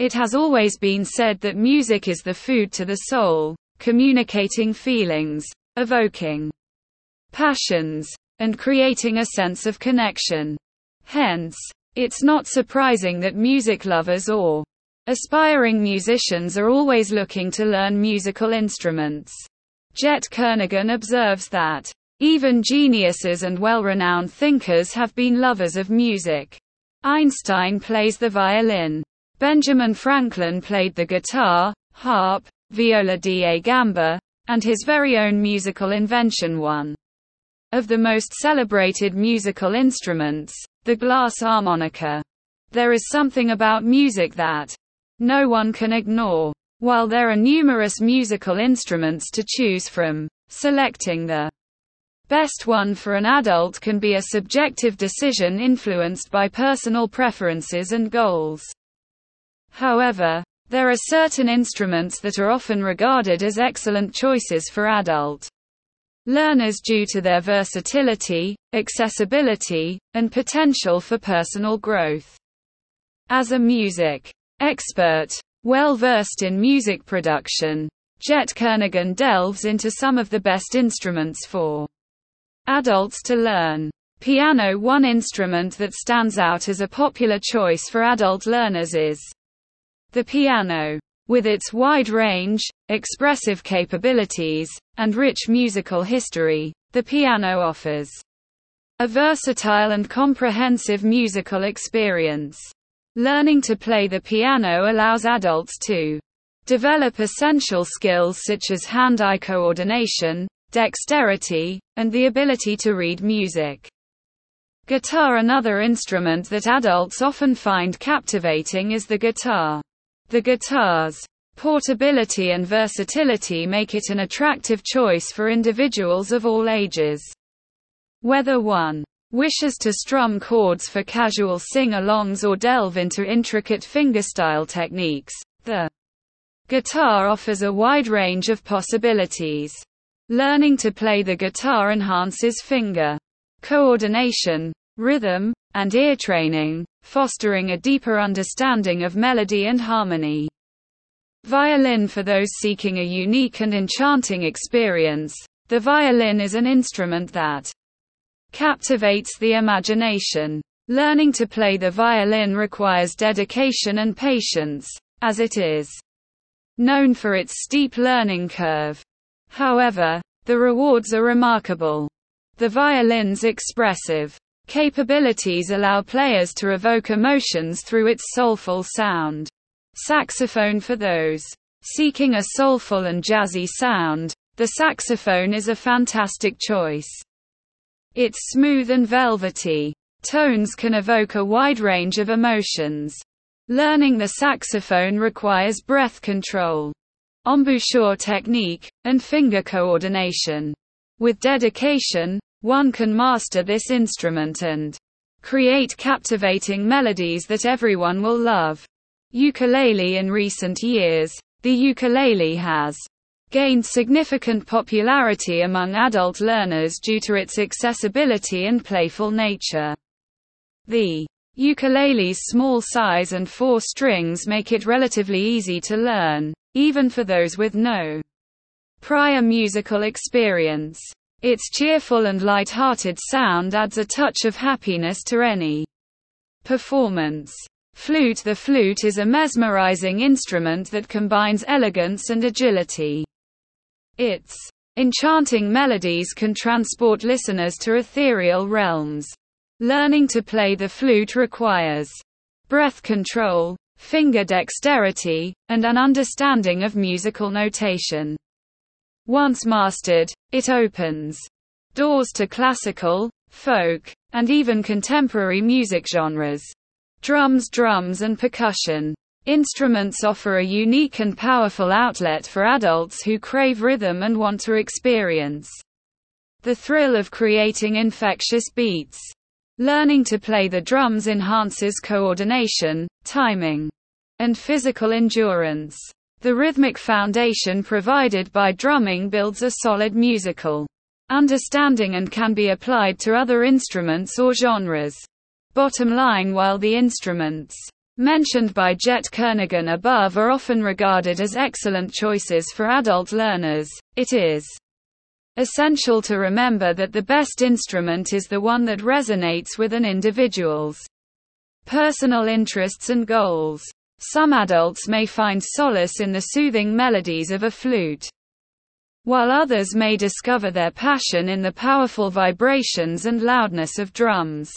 It has always been said that music is the food to the soul, communicating feelings, evoking passions, and creating a sense of connection. Hence, it's not surprising that music lovers or aspiring musicians are always looking to learn musical instruments. Jet Kernaghan observes that even geniuses and well-renowned thinkers have been lovers of music. Einstein plays the violin. Benjamin Franklin played the guitar, harp, viola da gamba, and his very own musical invention one of the most celebrated musical instruments, the glass harmonica. There is something about music that no one can ignore. While there are numerous musical instruments to choose from, selecting the best one for an adult can be a subjective decision influenced by personal preferences and goals. However, there are certain instruments that are often regarded as excellent choices for adult learners due to their versatility, accessibility, and potential for personal growth. As a music expert, well versed in music production, Jet Kernaghan delves into some of the best instruments for adults to learn. Piano One instrument that stands out as a popular choice for adult learners is the piano. With its wide range, expressive capabilities, and rich musical history, the piano offers a versatile and comprehensive musical experience. Learning to play the piano allows adults to develop essential skills such as hand-eye coordination, dexterity, and the ability to read music. Guitar Another instrument that adults often find captivating is the guitar. The guitar's portability and versatility make it an attractive choice for individuals of all ages. Whether one wishes to strum chords for casual sing-alongs or delve into intricate fingerstyle techniques, the guitar offers a wide range of possibilities. Learning to play the guitar enhances finger coordination, rhythm, and ear training, fostering a deeper understanding of melody and harmony. Violin For those seeking a unique and enchanting experience, the violin is an instrument that captivates the imagination. Learning to play the violin requires dedication and patience, as it is known for its steep learning curve. However, the rewards are remarkable. The violin's expressive capabilities allow players to evoke emotions through its soulful sound. Saxophone for those seeking a soulful and jazzy sound, the saxophone is a fantastic choice. Its smooth and velvety tones can evoke a wide range of emotions. Learning the saxophone requires breath control, embouchure technique, and finger coordination. With dedication, one can master this instrument and create captivating melodies that everyone will love. Ukulele In recent years, the ukulele has gained significant popularity among adult learners due to its accessibility and playful nature. The ukulele's small size and four strings make it relatively easy to learn, even for those with no prior musical experience. Its cheerful and light-hearted sound adds a touch of happiness to any performance. Flute The flute is a mesmerizing instrument that combines elegance and agility. Its enchanting melodies can transport listeners to ethereal realms. Learning to play the flute requires breath control, finger dexterity, and an understanding of musical notation. Once mastered, it opens doors to classical, folk, and even contemporary music genres. Drums Drums and percussion instruments offer a unique and powerful outlet for adults who crave rhythm and want to experience the thrill of creating infectious beats. Learning to play the drums enhances coordination, timing, and physical endurance. The rhythmic foundation provided by drumming builds a solid musical understanding and can be applied to other instruments or genres. Bottom line While the instruments mentioned by Jet Kernaghan above are often regarded as excellent choices for adult learners. It is essential to remember that the best instrument is the one that resonates with an individual's personal interests and goals. Some adults may find solace in the soothing melodies of a flute, while others may discover their passion in the powerful vibrations and loudness of drums.